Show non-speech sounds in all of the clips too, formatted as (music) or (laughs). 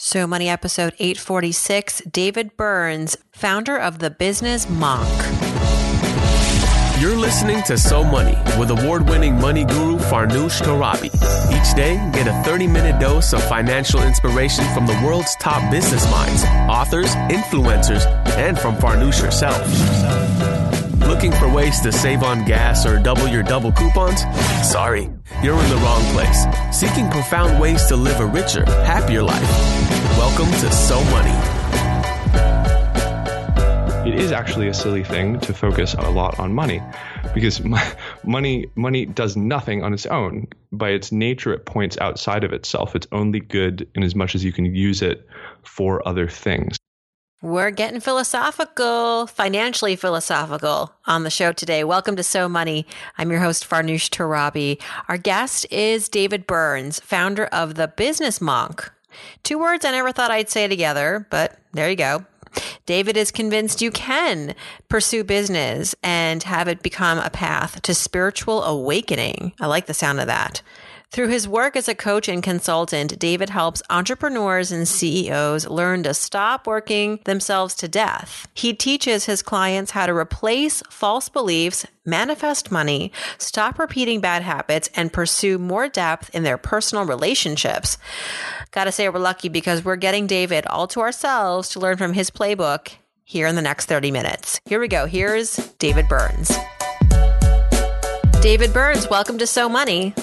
So Money episode 846, David Burns, founder of the Business Monk. You're listening to So Money with award winning money guru Farnoosh Torabi. Each day, get a 30 minute dose of financial inspiration from the world's top business minds, authors, influencers, and from Farnoosh herself. Looking for ways to save on gas or double your double coupons? Sorry, you're in the wrong place. Seeking profound ways to live a richer, happier life. Welcome to So Money it is actually a silly thing to focus a lot on money because (laughs) money money does nothing on its own by its nature it points outside of itself it's only good in as much as you can use it for other things we're getting philosophical, financially philosophical on the show today. Welcome to So Money. I'm your host, Farnoosh Torabi. Our guest is David Burns, founder of The Business Monk. Two words I never thought I'd say together, but there you go. David is convinced you can pursue business and have it become a path to spiritual awakening. I like the sound of that. Through his work as a coach and consultant, David helps entrepreneurs and CEOs learn to stop working themselves to death. He teaches his clients how to replace false beliefs, manifest money, stop repeating bad habits, and pursue more depth in their personal relationships. Gotta say, we're lucky because we're getting David all to ourselves to learn from his playbook here in the next 30 minutes. Here we go. Here's David Burns. David Burns, welcome to So Money.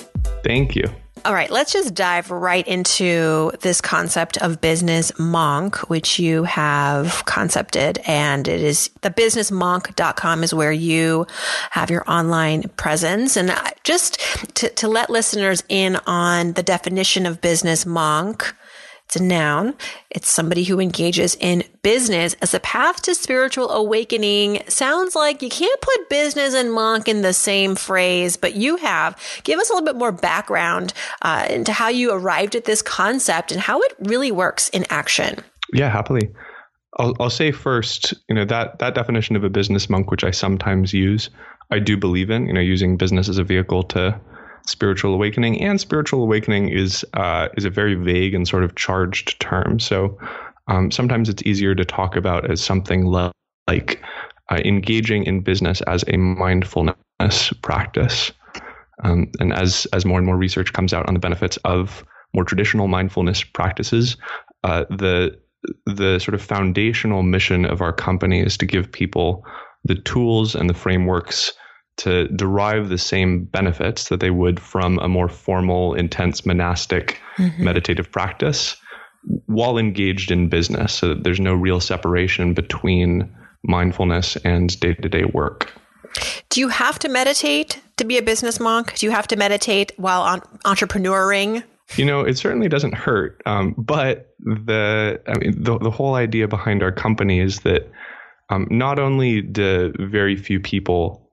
Thank you. All right, let's just dive right into this concept of business monk, which you have concepted. And it is the businessmonk.com is where you have your online presence. And just to, to let listeners in on the definition of business monk, it's a noun. It's somebody who engages in business as a path to spiritual awakening. Sounds like you can't put business and monk in the same phrase, but you have. Give us a little bit more background uh, into how you arrived at this concept and how it really works in action. Yeah, happily. I'll, I'll say first, you know, that, that definition of a business monk, which I sometimes use, I do believe in, you know, using business as a vehicle to spiritual awakening, and spiritual awakening is uh, is a very vague and sort of charged term. So um, sometimes it's easier to talk about as something like uh, engaging in business as a mindfulness practice. Um, and as as more and more research comes out on the benefits of more traditional mindfulness practices, uh, the the sort of foundational mission of our company is to give people the tools and the frameworks to derive the same benefits that they would from a more formal, intense monastic mm-hmm. meditative practice while engaged in business so that there's no real separation between mindfulness and day to day work. Do you have to meditate to be a business monk? Do you have to meditate while on entrepreneuring? You know, it certainly doesn't hurt. Um, but the, I mean, the, the whole idea behind our company is that um, not only do very few people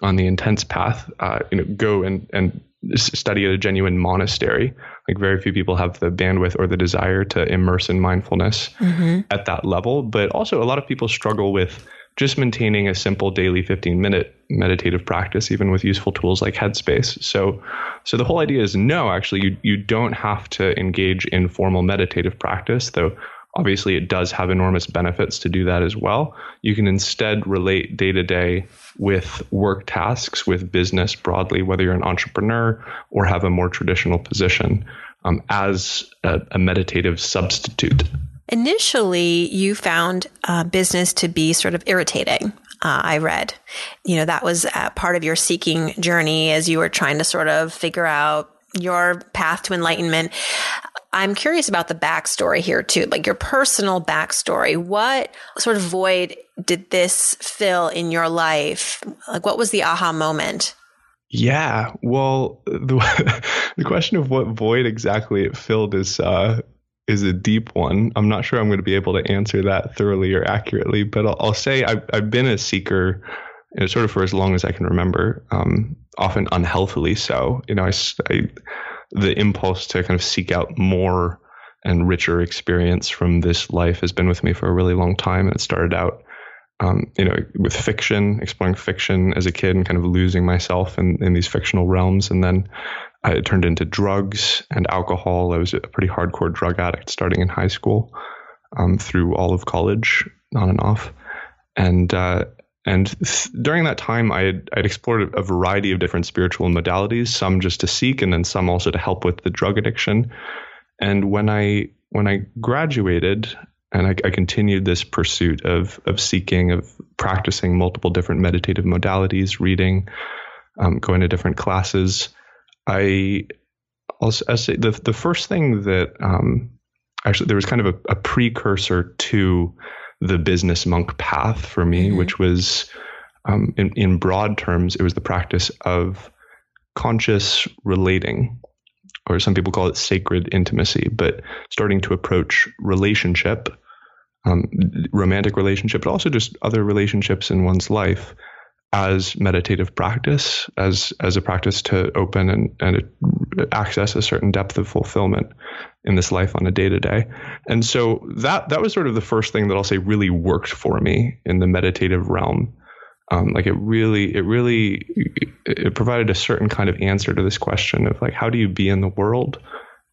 on the intense path, uh, you know, go and and study at a genuine monastery. Like very few people have the bandwidth or the desire to immerse in mindfulness mm-hmm. at that level. But also, a lot of people struggle with just maintaining a simple daily 15 minute meditative practice, even with useful tools like Headspace. So, so the whole idea is no, actually, you you don't have to engage in formal meditative practice, though Obviously, it does have enormous benefits to do that as well. You can instead relate day to day with work tasks, with business broadly, whether you're an entrepreneur or have a more traditional position um, as a, a, meditative substitute. Initially, you found uh, business to be sort of irritating. Uh, I read, you know, that was uh, part of your seeking journey as you were trying to sort of figure out your path to enlightenment. I'm curious about the backstory here too, like your personal backstory. What sort of void did this fill in your life? Like, what was the aha moment? Yeah, well, the, (laughs) the question of what void exactly it filled is uh, is a deep one. I'm not sure I'm going to be able to answer that thoroughly or accurately, but I'll, I'll say I've, I've been a seeker you know, sort of for as long as I can remember, um, often unhealthily so. You know, I, I the impulse to kind of seek out more and richer experience from this life has been with me for a really long time. And it started out um, you know, with fiction, exploring fiction as a kid and kind of losing myself in, in these fictional realms. And then I turned into drugs and alcohol. I was a pretty hardcore drug addict starting in high school um, through all of college, on and off. And uh, and th- during that time, I had I'd explored a variety of different spiritual modalities, some just to seek, and then some also to help with the drug addiction. And when I when I graduated, and I, I, continued this pursuit of of seeking, of practicing multiple different meditative modalities, reading, um, going to different classes. I also I say the the first thing that um, actually there was kind of a, a, precursor to the business monk path for me, mm-hmm. which was um, in in broad terms, it was the practice of conscious relating or some people call it sacred intimacy, but starting to approach relationship um, romantic relationship, but also just other relationships in one's life as meditative practice, as as a practice to open and, and access a certain depth of fulfillment in this life on a day to day. And so that that was sort of the first thing that I'll say really worked for me in the meditative realm. Um, like it really, it really, it provided a certain kind of answer to this question of like, how do you be in the world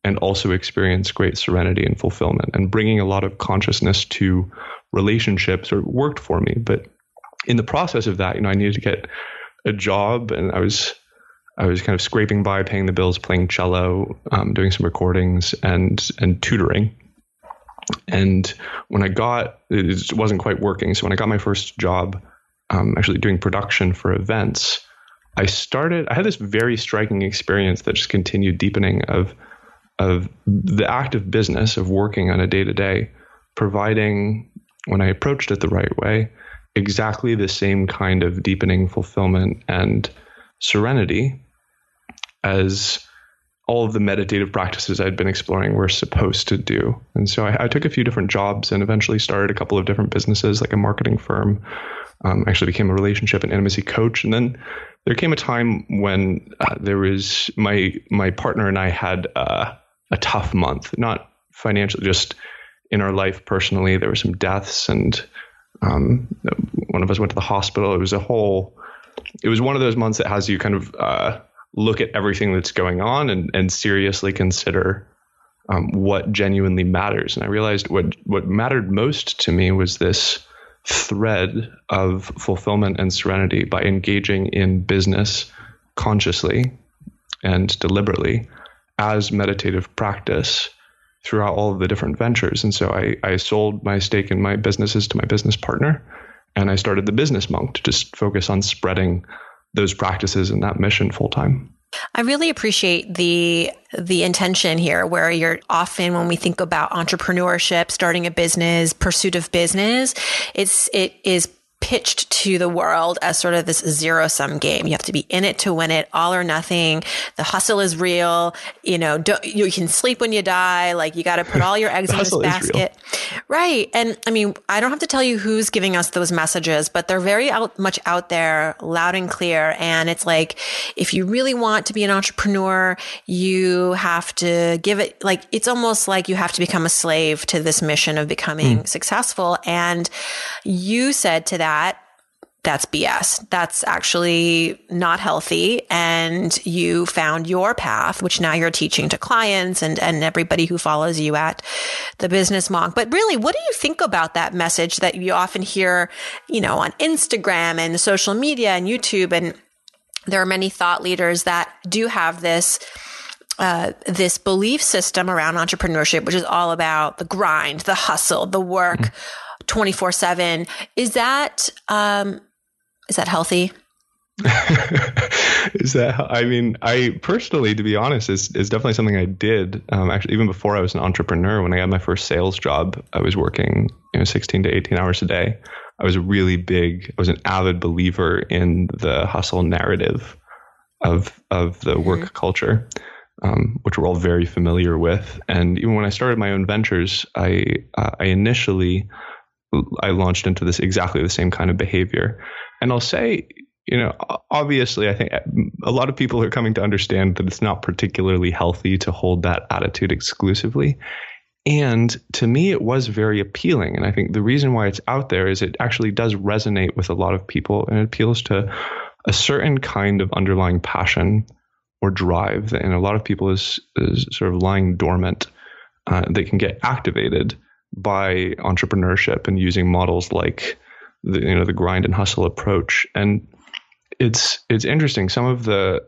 and also experience great serenity and fulfillment and bringing a lot of consciousness to relationships or worked for me. But in the process of that you know i needed to get a job and i was i was kind of scraping by paying the bills playing cello um, doing some recordings and and tutoring. And when i got it wasn't quite working. So when i got my first job um, actually doing production for events i started i had this very striking experience that just continued deepening of of the active business of working on a day to day, providing, when I approached it the right way, exactly the same kind of deepening fulfillment and serenity as all of the meditative practices I'd been exploring were supposed to do. And so I, I, took a few different jobs and eventually started a couple of different businesses, like a marketing firm. Um, actually became a relationship and intimacy coach. And then there came a time when uh, there was my my partner and I had uh, a tough month, not financially, just in our life personally. There were some deaths, and um, one of us went to the hospital. It was a whole. It was one of those months that has you kind of uh, look at everything that's going on and and seriously consider um, what genuinely matters. And I realized what what mattered most to me was this thread of fulfillment and serenity by engaging in business consciously and deliberately as meditative practice throughout all of the different ventures. And so I, I sold my stake in my businesses to my business partner, and I started the Business Monk to just focus on spreading those practices and that mission full time. I really appreciate the the intention here where you're often when we think about entrepreneurship, starting a business, pursuit of business, it's it is pitched to the world as sort of this zero sum game. You have to be in it to win it, all or nothing. The hustle is real. You know, you can sleep when you die. Like you got to put all your (laughs) eggs in this basket. Right. And I mean, I don't have to tell you who's giving us those messages, but they're very out, much out there, loud and clear. And it's like, if you really want to be an entrepreneur, you have to give it like, it's almost like you have to become a slave to this mission of becoming mm. successful. And you said to that, that that's BS. That's actually not healthy. And you found your path, which now you're teaching to clients and, and everybody who follows you at the business monk. But really, what do you think about that message that you often hear, you know, on Instagram and social media and YouTube? And there are many thought leaders that do have this uh, this belief system around entrepreneurship, which is all about the grind, the hustle, the work. Mm-hmm 24 7. Is that, um, is that healthy? (laughs) is that i mean i personally to be honest is, is definitely something i did um, actually even before i was an entrepreneur when i got my first sales job i was working you know 16 to 18 hours a day i was a really big i was an avid believer in the hustle narrative of of the mm-hmm. work culture um, which we're all very familiar with and even when i started my own ventures i uh, i initially I launched into this exactly the same kind of behavior. And I'll say, you know, obviously, I think a lot of people are coming to understand that it's not particularly healthy to hold that attitude exclusively. And to me, it was very appealing. And I think the reason why it's out there is it actually does resonate with a lot of people and it appeals to a certain kind of underlying passion or drive that in a lot of people is, is sort of lying dormant. Uh, they can get activated by entrepreneurship and using models like the you know the grind and hustle approach. And it's it's interesting. Some of the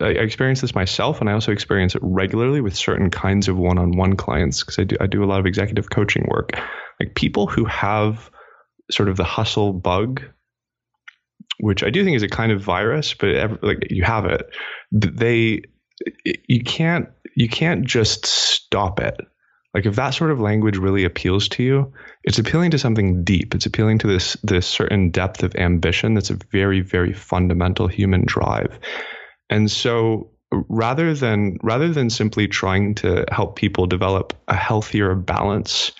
I experience this myself, and I also experience it regularly with certain kinds of one-on-one clients because I do I do a lot of executive coaching work. Like people who have sort of the hustle bug, which I do think is a kind of virus, but like you have it, they you can't you can't just stop it. Like if that sort of language really appeals to you, it's appealing to something deep. It's appealing to this this certain depth of ambition that's a very very fundamental human drive. And so rather than rather than simply trying to help people develop a healthier balance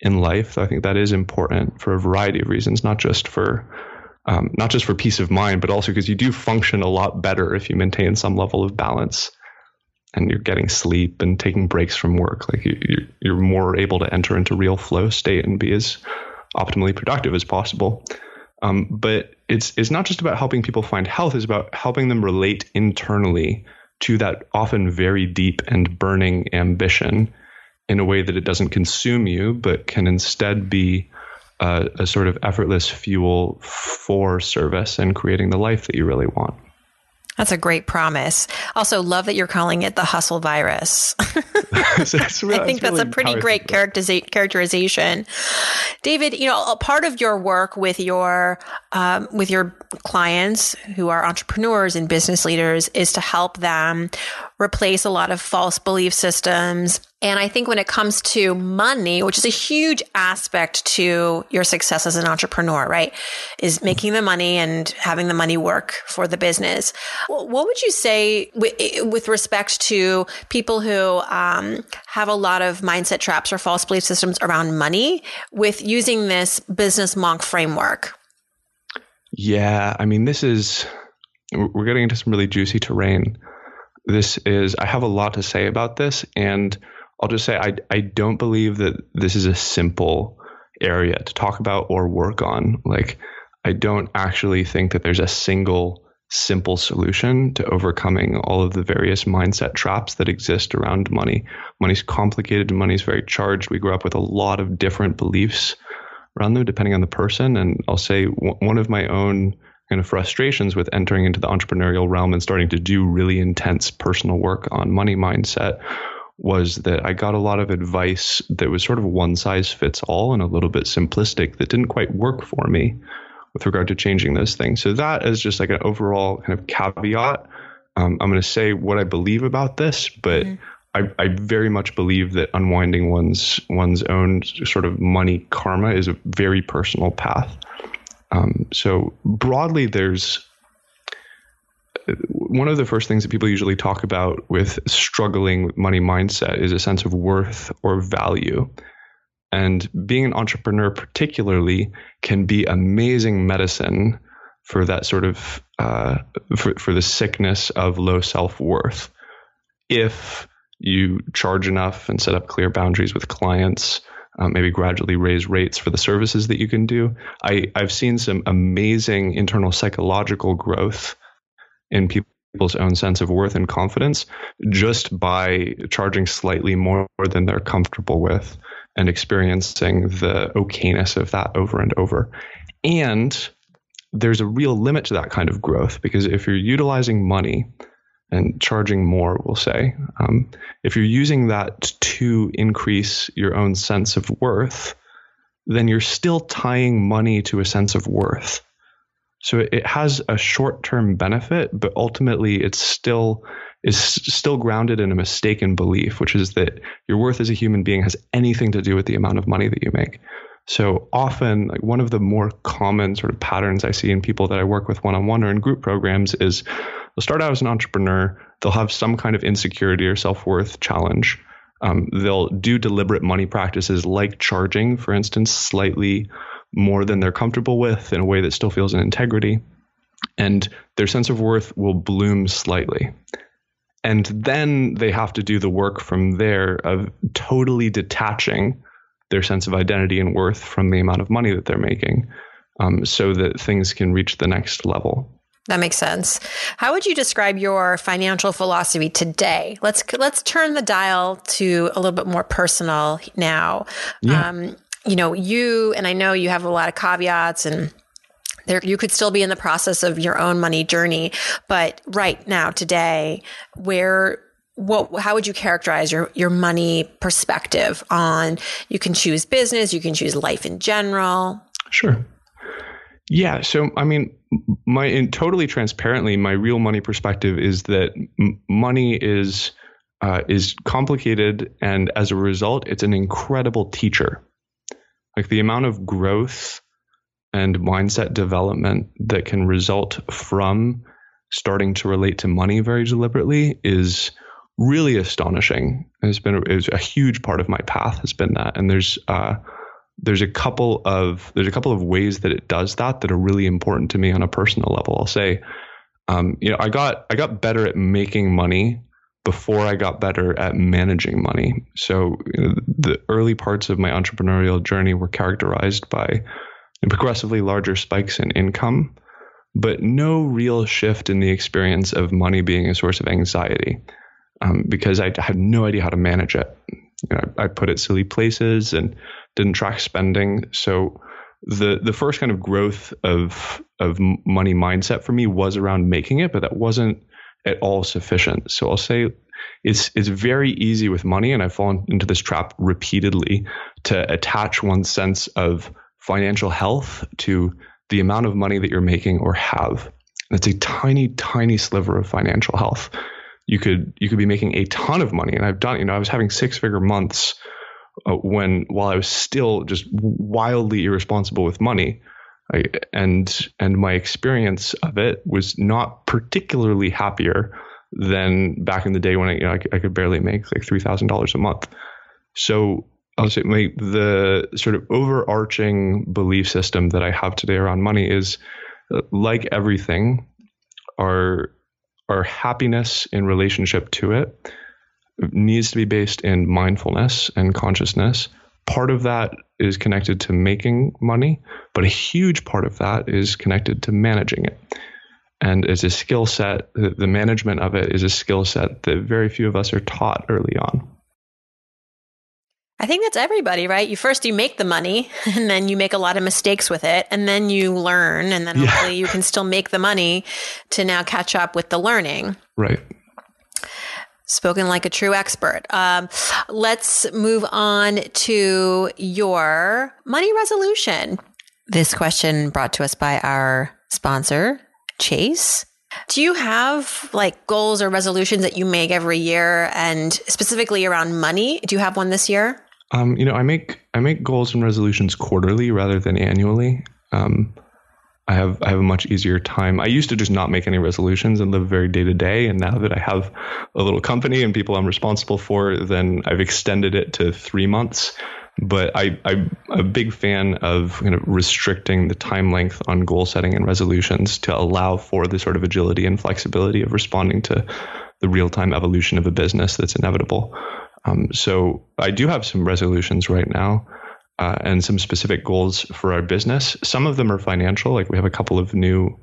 in life, I think that is important for a variety of reasons, not just for um, not just for peace of mind, but also because you do function a lot better if you maintain some level of balance and you're getting sleep and taking breaks from work. Like you, you're more able to enter into real flow state and be as optimally productive as possible. Um, but it's it's not just about helping people find health; it's about helping them relate internally to that often very deep and burning ambition in a way that it doesn't consume you, but can instead be a, a sort of effortless fuel for service and creating the life that you really want. That's a great promise. Also, love that you're calling it the hustle virus. (laughs) (laughs) really, I think that's, really a pretty great characterization. David, you know, a part of your work with your um, with your clients who are entrepreneurs and business leaders is to help them replace a lot of false belief systems and I think when it comes to money, which is a huge aspect to your success as an entrepreneur, right? Is making the money and having the money work for the business. What would you say with respect to people who um, have a lot of mindset traps or false belief systems around money with using this business monk framework? Yeah. I mean, this is, we're getting into some really juicy terrain. This is, I have a lot to say about this. And I'll just say I I don't believe that this is a simple area to talk about or work on. Like I don't actually think that there's a single simple solution to overcoming all of the various mindset traps that exist around money. Money's complicated, money's very charged. We grow up with a lot of different beliefs around them depending on the person and I'll say one of my own kind of frustrations with entering into the entrepreneurial realm and starting to do really intense personal work on money mindset was that I got a lot of advice that was sort of one size fits all and a little bit simplistic that didn't quite work for me with regard to changing those things. So that is just like an overall kind of caveat. Um, I'm going to say what I believe about this, but mm-hmm. I, I, very much believe that unwinding one's one's own sort of money karma is a very personal path. Um, so broadly, there's one of the first things that people usually talk about with struggling money mindset is a sense of worth or value. And being an entrepreneur, particularly, can be amazing medicine for that sort of uh, for for the sickness of low self worth. If you charge enough and set up clear boundaries with clients, um, maybe gradually raise rates for the services that you can do. I, I've seen some amazing internal psychological growth in people's own sense of worth and confidence just by charging slightly more than they're comfortable with and experiencing the okayness of that over and over. And there's a real limit to that kind of growth because if you're utilizing money and charging more, we'll say, um, if you're using that to increase your own sense of worth, then you're still tying money to a sense of worth. So it has a short-term benefit, but ultimately it's still is still grounded in a mistaken belief, which is that your worth as a human being has anything to do with the amount of money that you make. So often, like one of the more common sort of patterns I see in people that I work with one-on-one or in group programs is they'll start out as an entrepreneur, they'll have some kind of insecurity or self-worth challenge. Um, they'll do deliberate money practices like charging, for instance, slightly more than they're comfortable with in a way that still feels in integrity. And their sense of worth will bloom slightly. and then they have to do the work from there of totally detaching their sense of identity and worth from the amount of money that they're making um, so that things can reach the next level. That makes sense. How would you describe your financial philosophy today? Let's let's turn the dial to a little bit more personal now. Yeah. Um, you know, you and I know you have a lot of caveats and there you could still be in the process of your own money journey, but right now today, where what how would you characterize your your money perspective on you can choose business, you can choose life in general? Sure. Yeah, so I mean my in totally transparently, my real money perspective is that m- money is uh, is complicated, and as a result, it's an incredible teacher. Like the amount of growth and mindset development that can result from starting to relate to money very deliberately is really astonishing. It's been it's a huge part of my path has been that, and there's uh, there's a couple of there's a couple of ways that it does that that are really important to me on a personal level. I'll say, um, you know, I got I got better at making money before I got better at managing money. So you know, the early parts of my entrepreneurial journey were characterized by progressively larger spikes in income, but no real shift in the experience of money being a source of anxiety um, because I had no idea how to manage it. You know, I, I put it silly places and didn't track spending. So the the first kind of growth of of money mindset for me was around making it, but that wasn't at all sufficient. So I'll say it's it's very easy with money, and I've fallen into this trap repeatedly to attach one's sense of financial health to the amount of money that you're making or have. And it's a tiny, tiny sliver of financial health. You could you could be making a ton of money, and I've done. You know, I was having six figure months uh, when while I was still just wildly irresponsible with money. I, and and my experience of it was not particularly happier than back in the day when I, you know, I, I could barely make like three thousand dollars a month. So I'll say my, the sort of overarching belief system that I have today around money is uh, like everything, our our happiness in relationship to it needs to be based in mindfulness and consciousness. Part of that is connected to making money, but a huge part of that is connected to managing it. And it's a skill set, the management of it is a skill set that very few of us are taught early on. I think that's everybody, right? You first you make the money (laughs) and then you make a lot of mistakes with it and then you learn and then hopefully yeah. you can still make the money to now catch up with the learning. Right. Spoken like a true expert. Um, let's move on to your money resolution. This question brought to us by our sponsor, Chase. Do you have like goals or resolutions that you make every year and specifically around money? Do you have one this year? Um, you know, I make I make goals and resolutions quarterly rather than annually. Um, I have I have a much easier time. I used to just not make any resolutions and live very day to day. And now that I have a little company and people I'm responsible for, then I've extended it to three months. But I, I'm a big fan of kind of restricting the time length on goal setting and resolutions to allow for the sort of agility and flexibility of responding to the real time evolution of a business that's inevitable. Um, so I do have some resolutions right now uh, and some specific goals for our business. Some of them are financial, like we have a couple of new.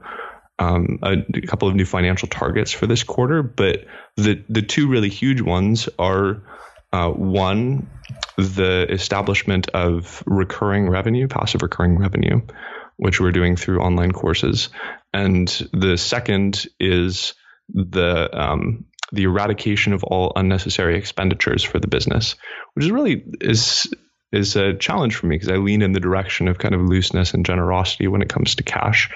Um, a, a, couple of new financial targets for this quarter, but the the two really huge ones are uh, one, the establishment of recurring revenue, passive recurring revenue, which we're doing through online courses, and the second is the um, the eradication of all unnecessary expenditures for the business, which is really is is a challenge for me because I lean in the direction of kind of looseness and generosity when it comes to cash.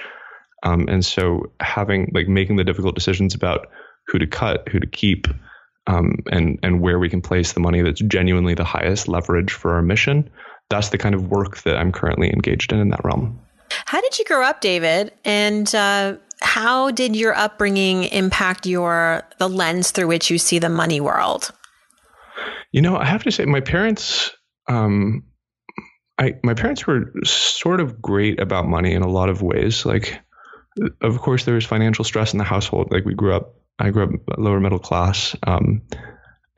Um, and so having like making the difficult decisions about who to cut, who to keep, um, and and where we can place the money that's genuinely the highest leverage for our mission. That's the kind of work that I'm currently engaged in in that realm. How did you grow up, David? And uh, how did your upbringing impact your the lens through which you see the money world? You know, I have to say, my parents, um, I my parents were sort of great about money in a lot of ways. Like, of course, there was financial stress in the household. Like, we grew up I grew up lower middle class. Um,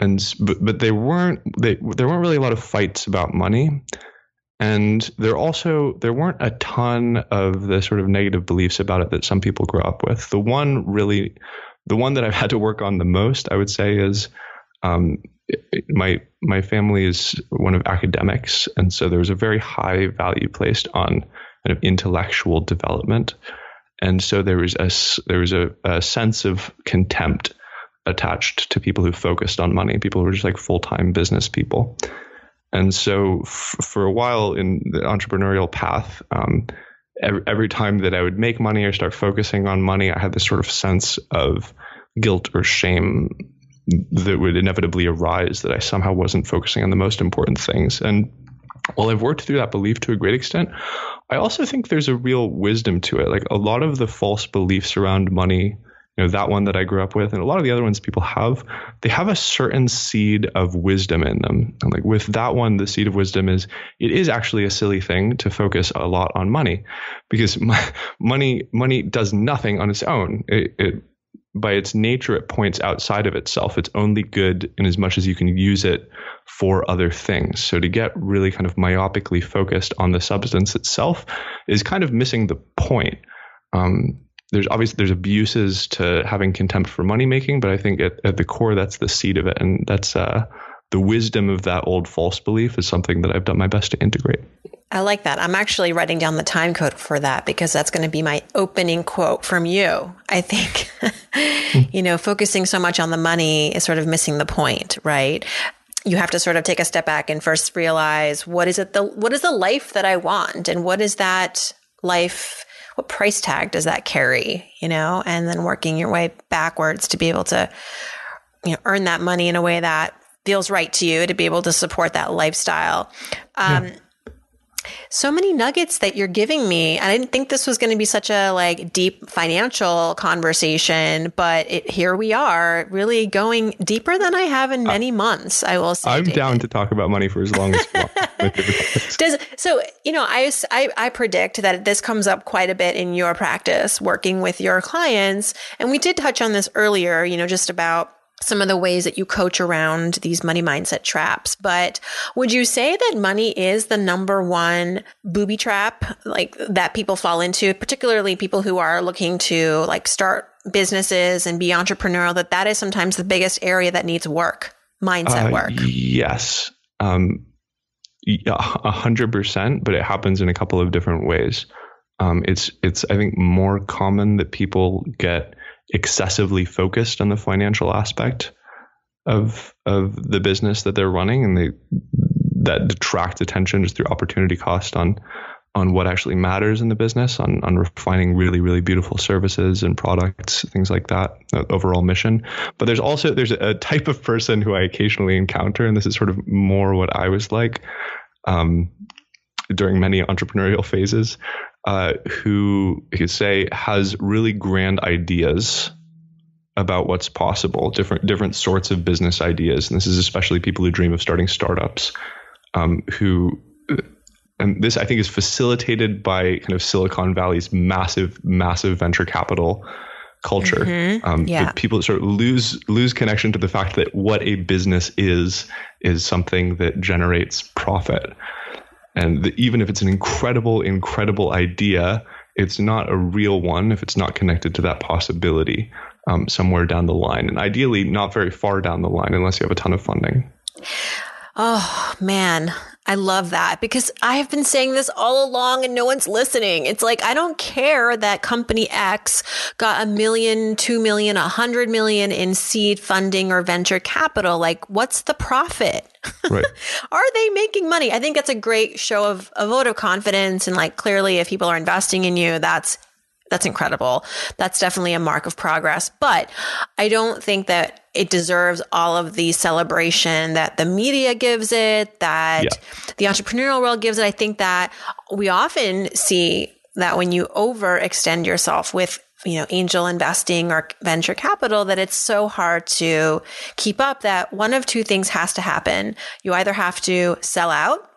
and but, but they weren't they there weren't really a lot of fights about money and there also there weren't a ton of the sort of negative beliefs about it that some people grow up with the one really the one that i've had to work on the most i would say is um, my my family is one of academics and so there was a very high value placed on kind of intellectual development and so there was a there was a, a sense of contempt attached to people who focused on money, people who were just like full time business people. And so f- for a while in the entrepreneurial path, um, every, every time that I would make money or start focusing on money, I had this sort of sense of guilt or shame that would inevitably arise that I somehow wasn't focusing on the most important things. And while I've worked through that belief to a great extent, I also think there's a real wisdom to it. Like a lot of the false beliefs around money you know that one that I grew up with, and a lot of the other ones people have, they have a certain seed of wisdom in them. And like with that one, the seed of wisdom is it is actually a silly thing to focus a lot on money, because (laughs) money money does nothing on its own. It, it by its nature, it points outside of itself. It's only good in as much as you can use it for other things. So to get really kind of myopically focused on the substance itself is kind of missing the point. Um, there's obviously there's abuses to having contempt for money making, but I think at, at the core that's the seed of it, and that's uh, the wisdom of that old false belief is something that I've done my best to integrate. I like that. I'm actually writing down the time code for that because that's going to be my opening quote from you. I think, (laughs) you know, focusing so much on the money is sort of missing the point, right? You have to sort of take a step back and first realize what is it the what is the life that I want and what is that life what price tag does that carry, you know, and then working your way backwards to be able to, you know, earn that money in a way that feels right to you to be able to support that lifestyle. Um, yeah so many nuggets that you're giving me. I didn't think this was going to be such a like deep financial conversation, but it, here we are, really going deeper than I have in many uh, months. I will say. I'm David. down to talk about money for as long as. (laughs) Does so? You know, I, I I predict that this comes up quite a bit in your practice, working with your clients, and we did touch on this earlier. You know, just about some of the ways that you coach around these money mindset traps. But would you say that money is the number one booby trap like that people fall into, particularly people who are looking to like start businesses and be entrepreneurial, that that is sometimes the biggest area that needs work, mindset uh, work? Yes. Um, a hundred percent, but it happens in a couple of different ways. Um, it's, it's, I think more common that people get excessively focused on the financial aspect of of the business that they're running and they that detract attention just through opportunity cost on on what actually matters in the business on on refining really really beautiful services and products things like that overall mission. But there's also there's a type of person who I occasionally encounter and this is sort of more what I was like um, during many entrepreneurial (laughs) phases uh, who you could say has really grand ideas about what's possible, different different sorts of business ideas, and this is especially people who dream of starting startups, um, who. And this, I think, is facilitated by kind of Silicon Valley's massive, massive venture capital culture. Mm-hmm. Um, yeah. People sort of lose lose connection to the fact that what a business is is something that generates profit. And the, even if it's an incredible, incredible idea, it's not a real one if it's not connected to that possibility um, somewhere down the line. And ideally, not very far down the line unless you have a ton of funding. Oh, man. I love that because I have been saying this all along and no one's listening. It's like, I don't care that company X got a million, two million, a hundred million in seed funding or venture capital. Like, what's the profit? (laughs) Right. are they making money? I think that's a great show of a vote of confidence. And like, clearly, if people are investing in you, that's that's incredible. That's definitely a mark of progress. But I don't think that it deserves all of the celebration that the media gives it, that yeah. the entrepreneurial world gives it. I think that we often see that when you overextend yourself with you know angel investing or venture capital that it's so hard to keep up that one of two things has to happen you either have to sell out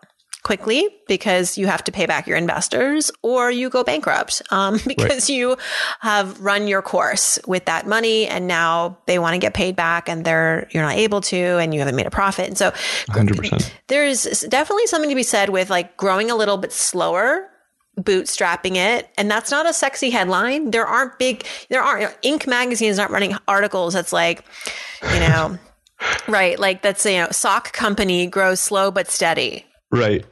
quickly because you have to pay back your investors or you go bankrupt um, (laughs) because right. you have run your course with that money and now they want to get paid back and they're you're not able to and you haven't made a profit. And so 100% there's definitely something to be said with like growing a little bit slower bootstrapping it. And that's not a sexy headline. There aren't big there aren't you know, inc magazine is not running articles that's like you know (laughs) right like that's you know sock company grows slow but steady. Right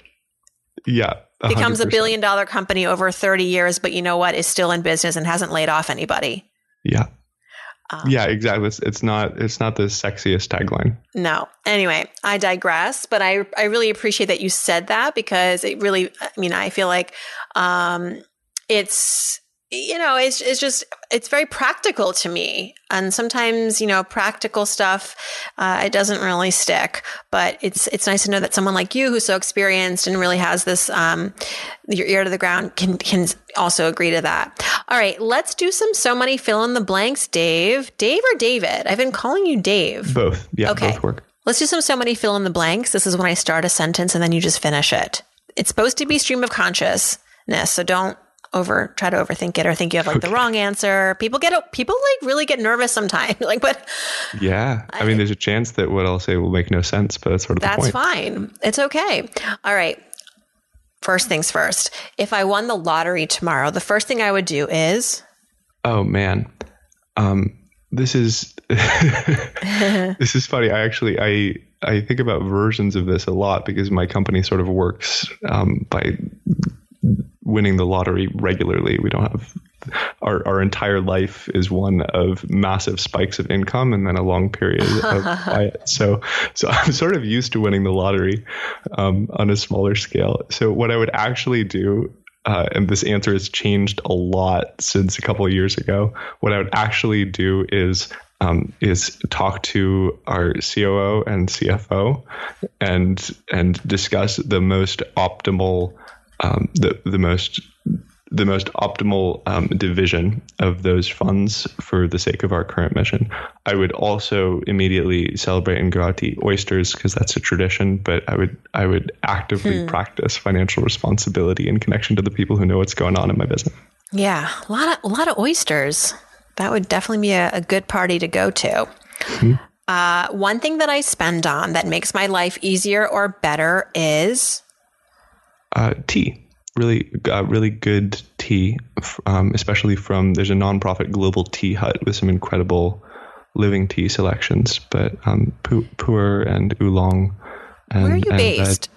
yeah 100%. becomes a billion dollar company over 30 years but you know what is still in business and hasn't laid off anybody yeah um, yeah, exactly. It's, it's not it's not the sexiest tagline. No. Anyway, I digress, but I I really appreciate that you said that because it really I mean, I feel like um it's you know, it's it's just it's very practical to me, and sometimes you know, practical stuff uh, it doesn't really stick. But it's it's nice to know that someone like you, who's so experienced and really has this um, your ear to the ground, can can also agree to that. All right, let's do some so money fill in the blanks, Dave. Dave or David? I've been calling you Dave. Both. Yeah, okay. both work. Let's do some so money fill in the blanks. This is when I start a sentence and then you just finish it. It's supposed to be stream of consciousness, so don't over try to overthink it or think you have like okay. the wrong answer. People get people like really get nervous sometimes. (laughs) like, but yeah, I, I, mean, there's a chance that what I'll say will make no sense, but that's sort of that's fine. It's okay. All right. First things first. If I won the lottery tomorrow, the first thing I would do is. Oh man, um, this is (laughs) this is funny. I actually I I think about versions of this a lot because my company sort of works um, by winning the lottery regularly. We don't have our our entire life is one of massive spikes of income and then a long period of (laughs) quiet. So so I'm sort of used to winning the lottery um, on a smaller scale. So what I would actually do. Uh, and this answer has changed a lot since a couple of years ago. What I would actually do is um, is talk to our COO and CFO and and discuss the most optimal um, the the most the most optimal um, division of those funds for the sake of our current mission. I would also immediately celebrate and go out to eat oysters because that's a tradition. But I would I would actively hmm. practice financial responsibility in connection to the people who know what's going on in my business. Yeah, a lot of a lot of oysters. That would definitely be a, a good party to go to. Mm-hmm. Uh, one thing that I spend on that makes my life easier or better is uh, tea. Really, uh, really good tea, um, especially from there's a nonprofit Global Tea Hut with some incredible living tea selections. But um, pu'er and oolong. And, Where are you based?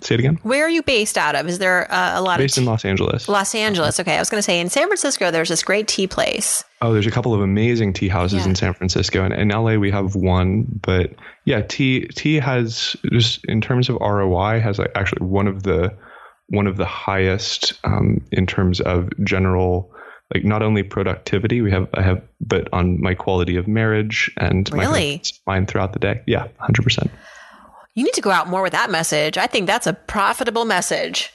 Say it again. Where are you based out of? Is there uh, a lot based of based in Los Angeles? Los Angeles. Okay, I was going to say in San Francisco, there's this great tea place. Oh, there's a couple of amazing tea houses yeah. in San Francisco, and in LA we have one. But yeah, tea tea has just in terms of ROI has like actually one of the one of the highest um, in terms of general like not only productivity we have I have but on my quality of marriage and really? my mind throughout the day. Yeah, hundred percent. You need to go out more with that message. I think that's a profitable message.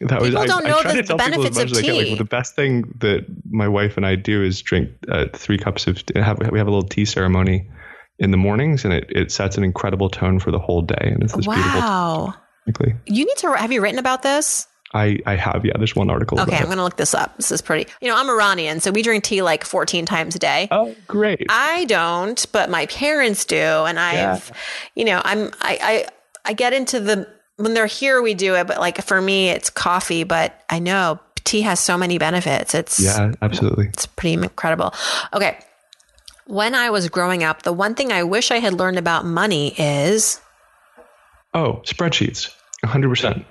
That was, people don't I, know I the, the benefits of tea. Like, well, the best thing that my wife and I do is drink uh, three cups of. Have, we have a little tea ceremony in the mornings, and it, it sets an incredible tone for the whole day. And it's this wow. beautiful. You need to. Have you written about this? I, I have, yeah. There's one article. Okay, I'm going to look this up. This is pretty. You know, I'm Iranian, so we drink tea like 14 times a day. Oh, great. I don't, but my parents do, and I've, yeah. you know, I'm I, I I get into the when they're here we do it, but like for me it's coffee. But I know tea has so many benefits. It's yeah, absolutely. It's pretty incredible. Okay, when I was growing up, the one thing I wish I had learned about money is oh spreadsheets, hundred percent.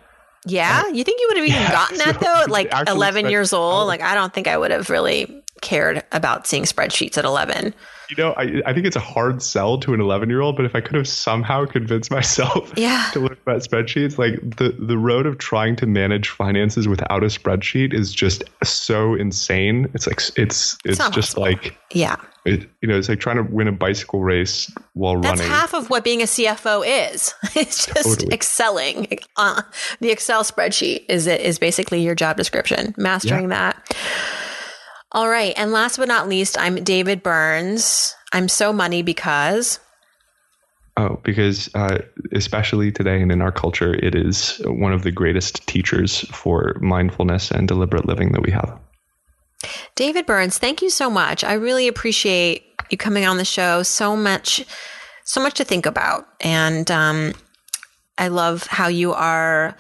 Yeah, you think you would have even yeah, gotten that so though? At like 11 years old? Like, I don't think I would have really cared about seeing spreadsheets at 11. You know, I, I think it's a hard sell to an 11 year old, but if I could have somehow convinced myself (laughs) yeah. to look at spreadsheets, like the, the road of trying to manage finances without a spreadsheet is just so insane. It's like, it's, it's, it's just possible. like, yeah. It, you know, it's like trying to win a bicycle race while That's running. half of what being a CFO is. (laughs) It's just totally. excelling. Uh, the Excel spreadsheet is it is basically your job description. Mastering yeah. that. All right, and last but not least, I'm David Burns. I'm so money because Oh, because uh, especially today and in our culture, it is one of the greatest teachers for mindfulness and deliberate living that we have. David Burns, thank you so much. I really appreciate you coming on the show. So much, so much to think about, and um, I love how you are,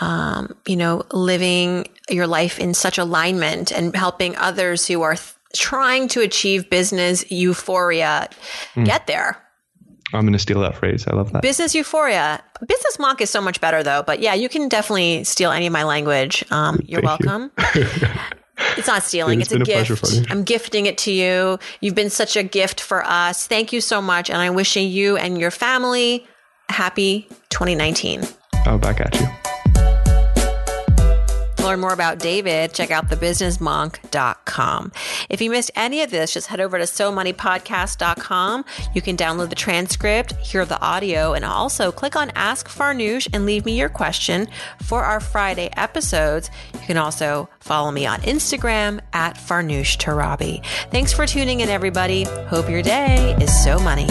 um, you know, living your life in such alignment and helping others who are th- trying to achieve business euphoria mm. get there. I'm going to steal that phrase. I love that. Business euphoria. Business monk is so much better though. But yeah, you can definitely steal any of my language. Um, you're Thank welcome. You. (laughs) it's not stealing. it's, it's a gift. I'm gifting it to you. You've been such a gift for us. Thank you so much. And I'm wishing you and your family happy 2019. Oh, back at you learn more about David, check out thebusinessmonk.com. If you missed any of this, just head over to somoneypodcast.com. You can download the transcript, hear the audio, and also click on Ask Farnoosh and leave me your question for our Friday episodes. You can also follow me on Instagram at Farnoosh Torabi. Thanks for tuning in, everybody. Hope your day is so money.